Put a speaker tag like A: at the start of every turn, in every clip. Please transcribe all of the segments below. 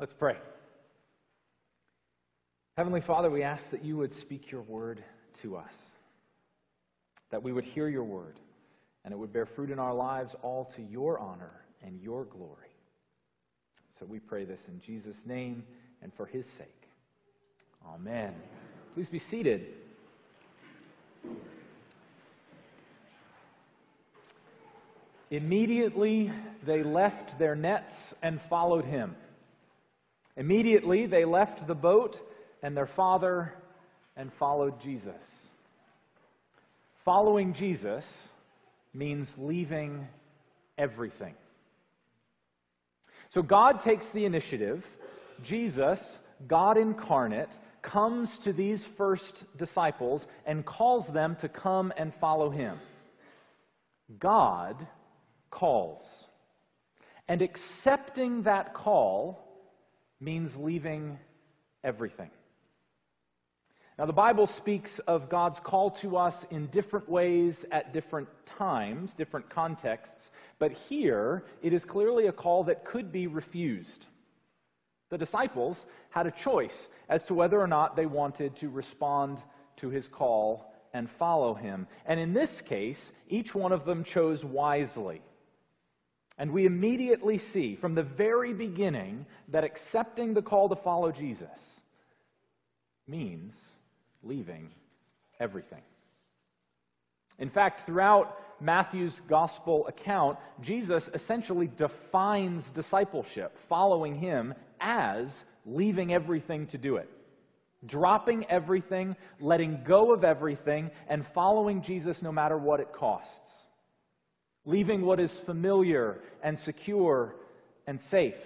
A: Let's pray. Heavenly Father, we ask that you would speak your word to us, that we would hear your word, and it would bear fruit in our lives, all to your honor and your glory. So we pray this in Jesus' name and for his sake. Amen. Please be seated. Immediately they left their nets and followed him. Immediately they left the boat and their father and followed Jesus. Following Jesus means leaving everything. So God takes the initiative. Jesus, God incarnate, comes to these first disciples and calls them to come and follow him. God calls. And accepting that call means leaving everything. Now, the Bible speaks of God's call to us in different ways at different times, different contexts, but here it is clearly a call that could be refused. The disciples had a choice as to whether or not they wanted to respond to his call and follow him. And in this case, each one of them chose wisely. And we immediately see from the very beginning that accepting the call to follow Jesus means leaving everything. In fact, throughout Matthew's gospel account, Jesus essentially defines discipleship, following him, as leaving everything to do it. Dropping everything, letting go of everything, and following Jesus no matter what it costs. Leaving what is familiar and secure and safe.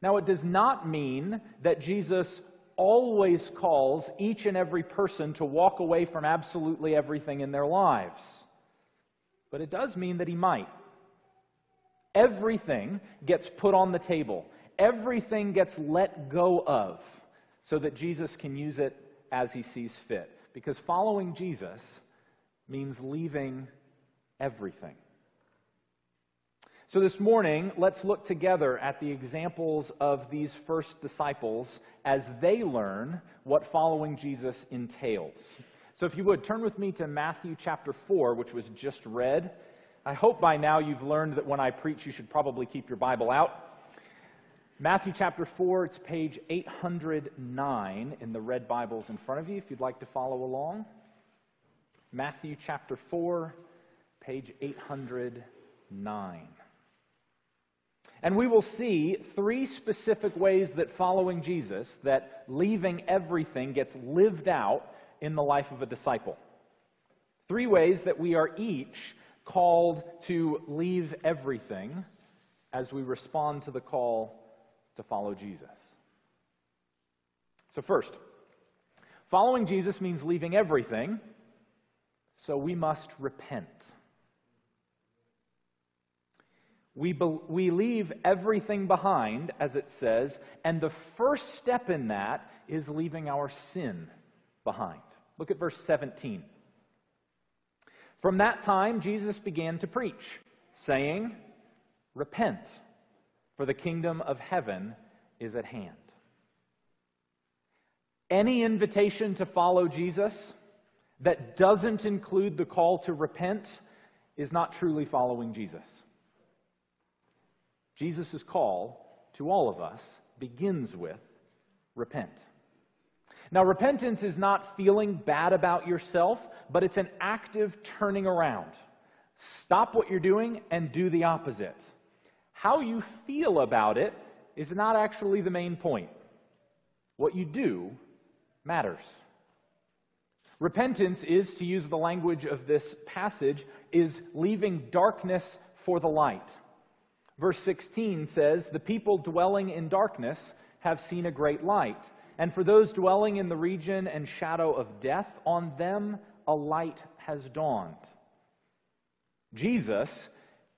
A: Now, it does not mean that Jesus always calls each and every person to walk away from absolutely everything in their lives. But it does mean that he might. Everything gets put on the table, everything gets let go of so that Jesus can use it as he sees fit. Because following Jesus means leaving everything. So, this morning, let's look together at the examples of these first disciples as they learn what following Jesus entails. So, if you would, turn with me to Matthew chapter 4, which was just read. I hope by now you've learned that when I preach, you should probably keep your Bible out. Matthew chapter 4, it's page 809 in the red Bibles in front of you, if you'd like to follow along. Matthew chapter 4, page 809. And we will see three specific ways that following Jesus, that leaving everything gets lived out in the life of a disciple. Three ways that we are each called to leave everything as we respond to the call to follow Jesus. So, first, following Jesus means leaving everything, so we must repent. We, be, we leave everything behind, as it says, and the first step in that is leaving our sin behind. Look at verse 17. From that time, Jesus began to preach, saying, Repent, for the kingdom of heaven is at hand. Any invitation to follow Jesus that doesn't include the call to repent is not truly following Jesus. Jesus' call to all of us begins with repent. Now, repentance is not feeling bad about yourself, but it's an active turning around. Stop what you're doing and do the opposite. How you feel about it is not actually the main point. What you do matters. Repentance is, to use the language of this passage, is leaving darkness for the light. Verse 16 says, The people dwelling in darkness have seen a great light. And for those dwelling in the region and shadow of death, on them a light has dawned. Jesus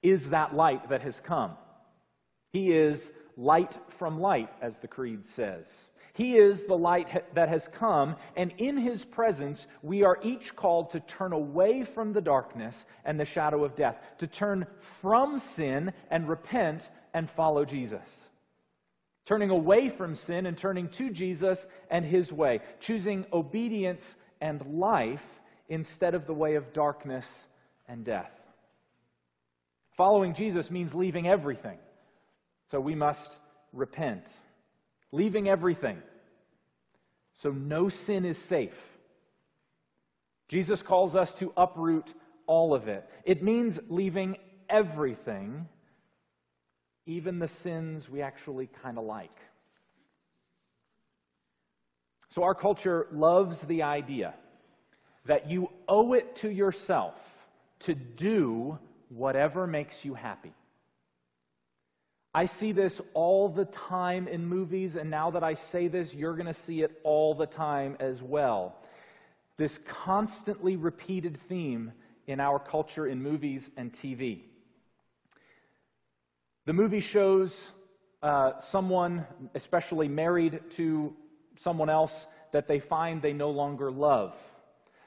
A: is that light that has come. He is light from light, as the Creed says. He is the light that has come, and in His presence, we are each called to turn away from the darkness and the shadow of death, to turn from sin and repent and follow Jesus. turning away from sin and turning to Jesus and his way, choosing obedience and life instead of the way of darkness and death. Following Jesus means leaving everything. So we must repent. Leaving everything. So no sin is safe. Jesus calls us to uproot all of it. It means leaving everything, even the sins we actually kind of like. So, our culture loves the idea that you owe it to yourself to do whatever makes you happy. I see this all the time in movies, and now that I say this, you're going to see it all the time as well. This constantly repeated theme in our culture in movies and TV. The movie shows uh, someone, especially married to someone else, that they find they no longer love.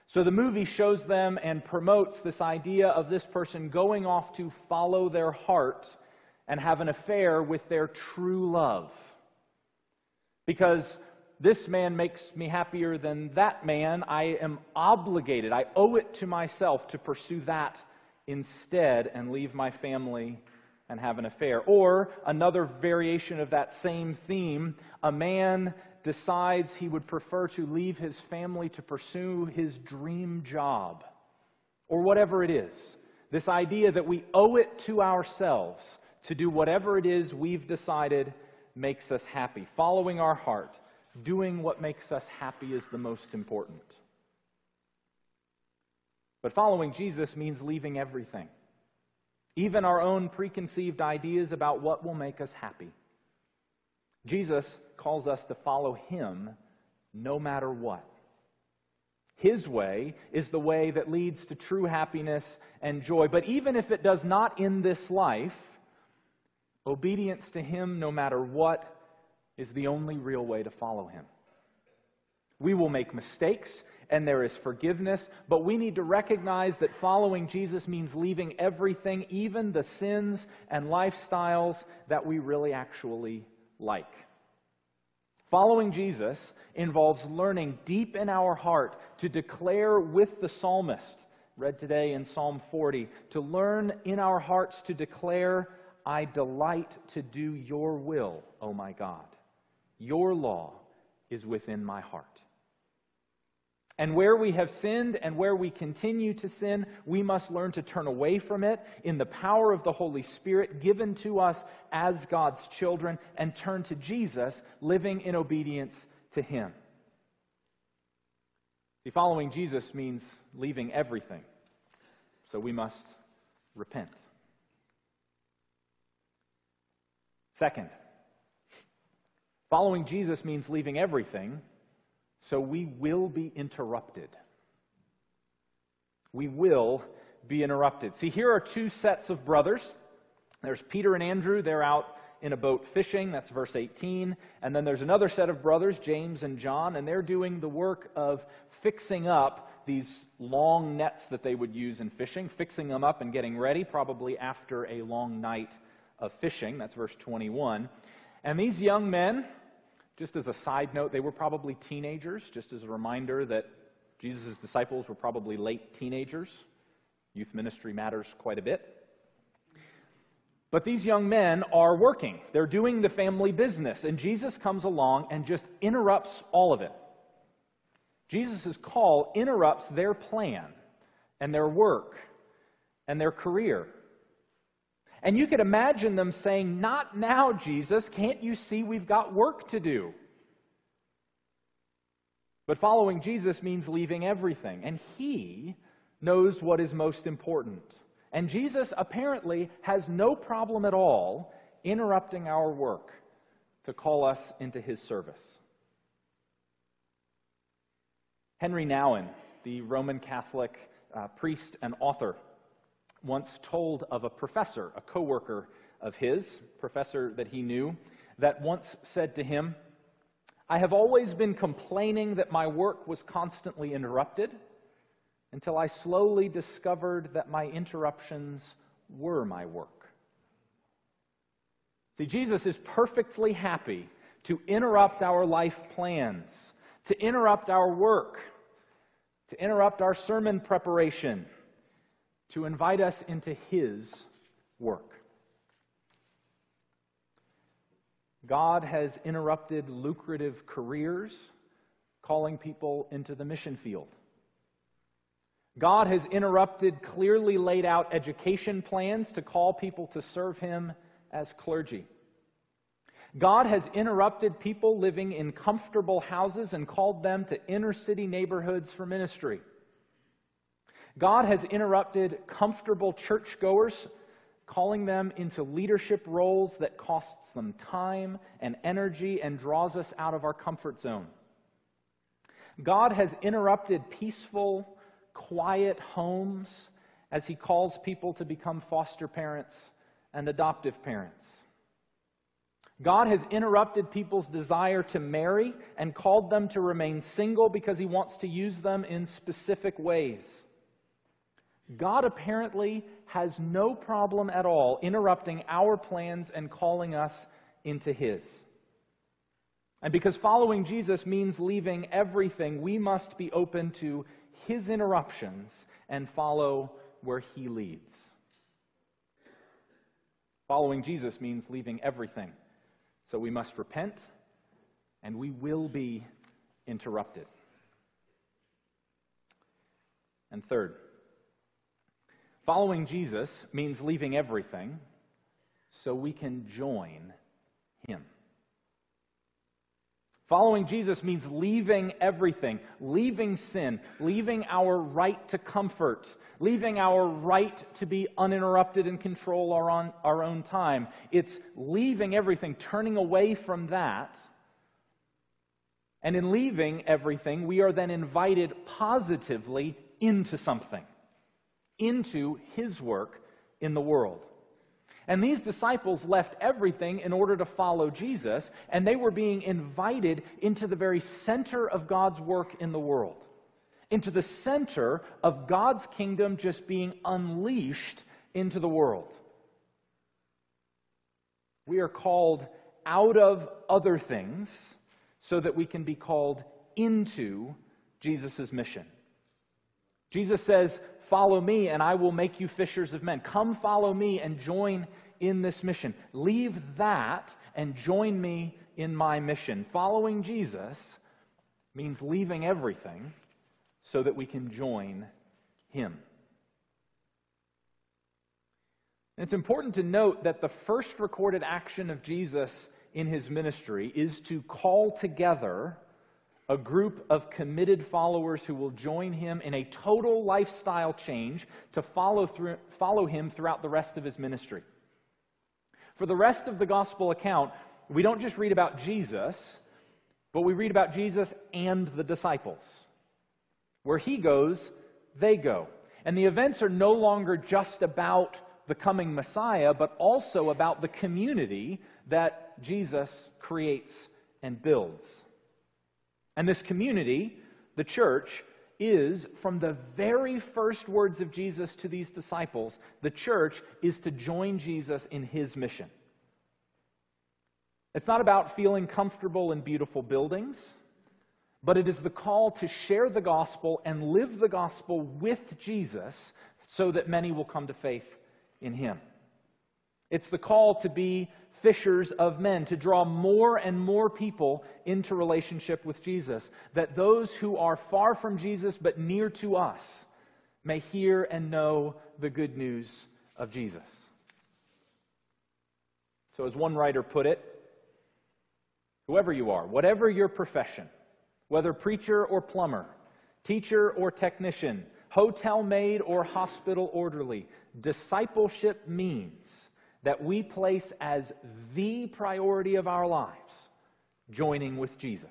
A: So the movie shows them and promotes this idea of this person going off to follow their heart and have an affair with their true love. Because this man makes me happier than that man, I am obligated, I owe it to myself to pursue that instead and leave my family and have an affair. Or another variation of that same theme a man decides he would prefer to leave his family to pursue his dream job, or whatever it is. This idea that we owe it to ourselves to do whatever it is we've decided makes us happy. Following our heart, doing what makes us happy is the most important. But following Jesus means leaving everything, even our own preconceived ideas about what will make us happy. Jesus calls us to follow him no matter what. His way is the way that leads to true happiness and joy. But even if it does not in this life, obedience to him no matter what is the only real way to follow him. We will make mistakes and there is forgiveness, but we need to recognize that following Jesus means leaving everything, even the sins and lifestyles that we really actually like. Following Jesus involves learning deep in our heart to declare with the psalmist, read today in Psalm 40, to learn in our hearts to declare, I delight to do your will, O my God. Your law is within my heart. And where we have sinned and where we continue to sin, we must learn to turn away from it in the power of the Holy Spirit given to us as God's children and turn to Jesus, living in obedience to Him. See, following Jesus means leaving everything. So we must repent. Second, following Jesus means leaving everything so we will be interrupted. We will be interrupted. See, here are two sets of brothers. There's Peter and Andrew. They're out in a boat fishing. That's verse 18. And then there's another set of brothers, James and John, and they're doing the work of fixing up these long nets that they would use in fishing, fixing them up and getting ready, probably after a long night of fishing. That's verse 21. And these young men, just as a side note, they were probably teenagers, just as a reminder that Jesus' disciples were probably late teenagers. Youth ministry matters quite a bit. But these young men are working. They're doing the family business. And Jesus comes along and just interrupts all of it. Jesus' call interrupts their plan and their work and their career. And you could imagine them saying, Not now, Jesus. Can't you see we've got work to do? But following Jesus means leaving everything. And he knows what is most important. And Jesus apparently has no problem at all interrupting our work to call us into his service. Henri Nouwen, the Roman Catholic uh, priest and author, once told of a professor, a coworker of his, professor that he knew, that once said to him, I have always been complaining that my work was constantly interrupted until I slowly discovered that my interruptions were my work. See, Jesus is perfectly happy to interrupt our life plans, to interrupt our work, to interrupt our sermon preparation, to invite us into His work. God has interrupted lucrative careers, calling people into the mission field. God has interrupted clearly laid out education plans to call people to serve Him as clergy. God has interrupted people living in comfortable houses and called them to inner city neighborhoods for ministry. God has interrupted comfortable churchgoers, calling them into leadership roles that costs them time and energy and draws us out of our comfort zone. God has interrupted peaceful, quiet homes as He calls people to become foster parents and adoptive parents. God has interrupted people's desire to marry and called them to remain single because he wants to use them in specific ways. God apparently has no problem at all interrupting our plans and calling us into his. And because following Jesus means leaving everything, we must be open to his interruptions and follow where he leads. Following Jesus means leaving everything. So we must repent, and we will be interrupted. And third, following Jesus means leaving everything so we can join him. Following Jesus means leaving everything, leaving sin, leaving our right to comfort, leaving our right to be uninterrupted and control our own, our own time. It's leaving everything, turning away from that. And in leaving everything, we are then invited positively into something, into His work in the world. And these disciples left everything in order to follow Jesus, and they were being invited into the very center of God's work in the world, into the center of God's kingdom just being unleashed into the world. We are called out of other things so that we can be called into Jesus' mission. Jesus says, Follow me, and I will make you fishers of men. Come follow me and join in this mission. Leave that and join me in my mission. Following Jesus means leaving everything so that we can join him. And it's important to note that the first recorded action of Jesus in his ministry is to call together a group of committed followers who will join him in a total lifestyle change to follow, through, follow him throughout the rest of his ministry. For the rest of the gospel account, we don't just read about Jesus, but we read about Jesus and the disciples. Where he goes, they go. And the events are no longer just about the coming Messiah, but also about the community that Jesus creates and builds. And this community, the church, is from the very first words of Jesus to these disciples, the church is to join Jesus in his mission. It's not about feeling comfortable in beautiful buildings, but it is the call to share the gospel and live the gospel with Jesus so that many will come to faith in him. It's the call to be fishers of men, to draw more and more people into relationship with Jesus, that those who are far from Jesus but near to us may hear and know the good news of Jesus. So, as one writer put it, whoever you are, whatever your profession, whether preacher or plumber, teacher or technician, hotel maid or hospital orderly, discipleship means that we place as the priority of our lives joining with Jesus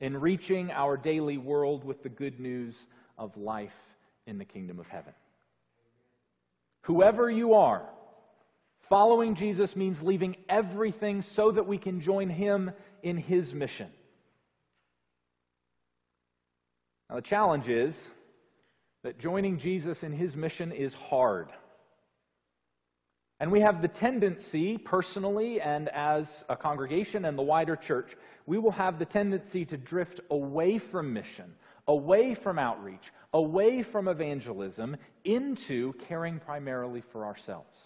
A: in reaching our daily world with the good news of life in the kingdom of heaven. Whoever you are, following Jesus means leaving everything so that we can join him in his mission. Now, the challenge is that joining Jesus in his mission is hard. And we have the tendency, personally and as a congregation and the wider church, we will have the tendency to drift away from mission, away from outreach, away from evangelism, into caring primarily for ourselves.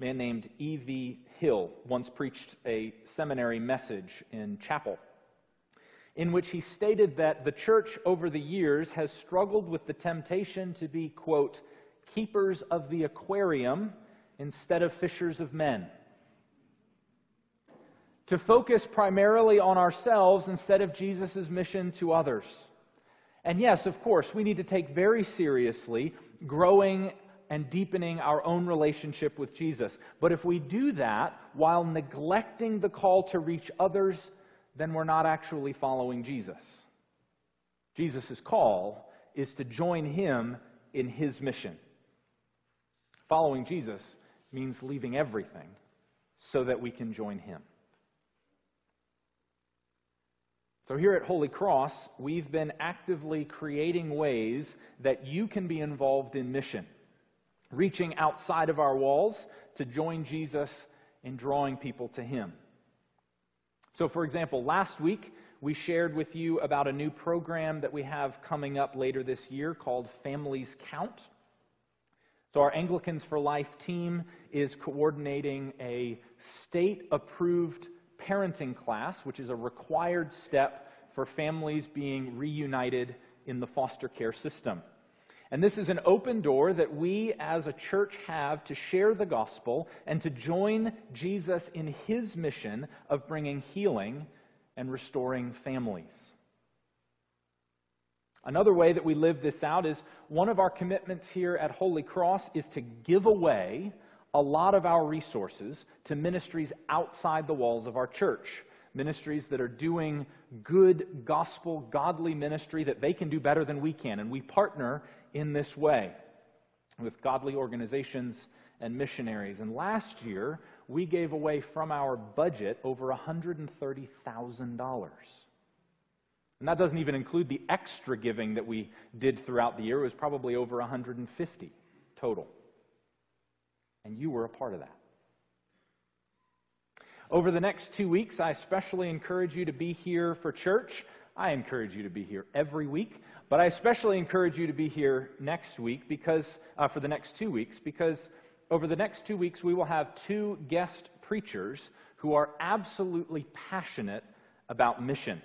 A: A man named E.V. Hill once preached a seminary message in chapel in which he stated that the church over the years has struggled with the temptation to be, quote, keepers of the aquarium instead of fishers of men. To focus primarily on ourselves instead of Jesus' mission to others. And yes, of course, we need to take very seriously growing and deepening our own relationship with Jesus. But if we do that while neglecting the call to reach others, then we're not actually following Jesus. Jesus' call is to join him in his mission. Following Jesus means leaving everything so that we can join him. So, here at Holy Cross, we've been actively creating ways that you can be involved in mission, reaching outside of our walls to join Jesus in drawing people to him. So, for example, last week we shared with you about a new program that we have coming up later this year called Families Count. So, our Anglicans for Life team is coordinating a state approved parenting class, which is a required step for families being reunited in the foster care system. And this is an open door that we as a church have to share the gospel and to join Jesus in his mission of bringing healing and restoring families. Another way that we live this out is one of our commitments here at Holy Cross is to give away a lot of our resources to ministries outside the walls of our church. Ministries that are doing good, gospel, godly ministry that they can do better than we can. And we partner in this way with godly organizations and missionaries. And last year, we gave away from our budget over $130,000. And that doesn't even include the extra giving that we did throughout the year. It was probably over 150 total. And you were a part of that. Over the next two weeks, I especially encourage you to be here for church. I encourage you to be here every week. But I especially encourage you to be here next week because, uh, for the next two weeks, because over the next two weeks we will have two guest preachers who are absolutely passionate about mission.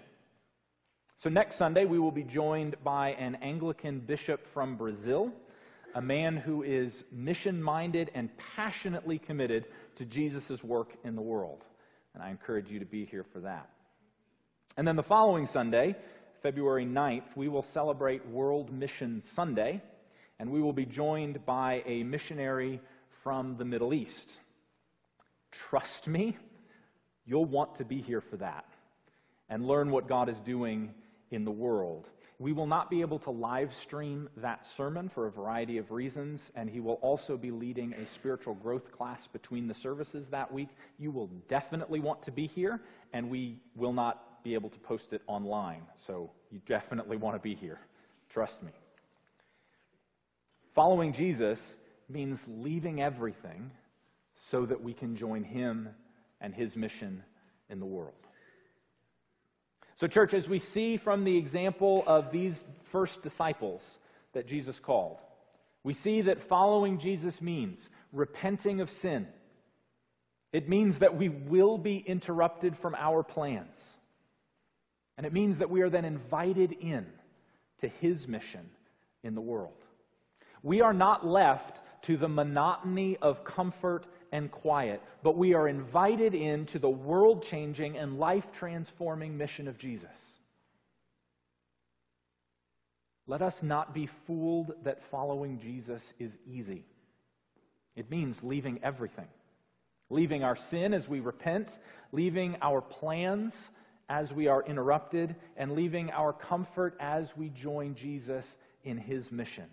A: So next Sunday we will be joined by an Anglican bishop from Brazil, a man who is mission minded and passionately committed to Jesus' work in the world. And I encourage you to be here for that. And then the following Sunday, February 9th, we will celebrate World Mission Sunday, and we will be joined by a missionary from the Middle East. Trust me, you'll want to be here for that and learn what God is doing in the world. We will not be able to live stream that sermon for a variety of reasons, and he will also be leading a spiritual growth class between the services that week. You will definitely want to be here, and we will not be able to post it online. So you definitely want to be here. Trust me. Following Jesus means leaving everything so that we can join him and his mission in the world. So, church, as we see from the example of these first disciples that Jesus called, we see that following Jesus means repenting of sin. It means that we will be interrupted from our plans. And it means that we are then invited in to his mission in the world. We are not left to the monotony of comfort and quiet, but we are invited into the world changing and life transforming mission of Jesus. Let us not be fooled that following Jesus is easy. It means leaving everything, leaving our sin as we repent, leaving our plans as we are interrupted and leaving our comfort as we join Jesus in his mission.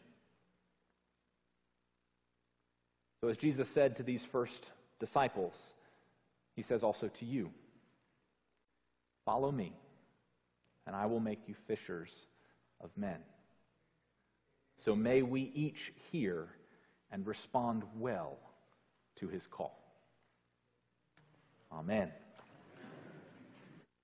A: So, as Jesus said to these first disciples, he says also to you Follow me, and I will make you fishers of men. So may we each hear and respond well to his call. Amen.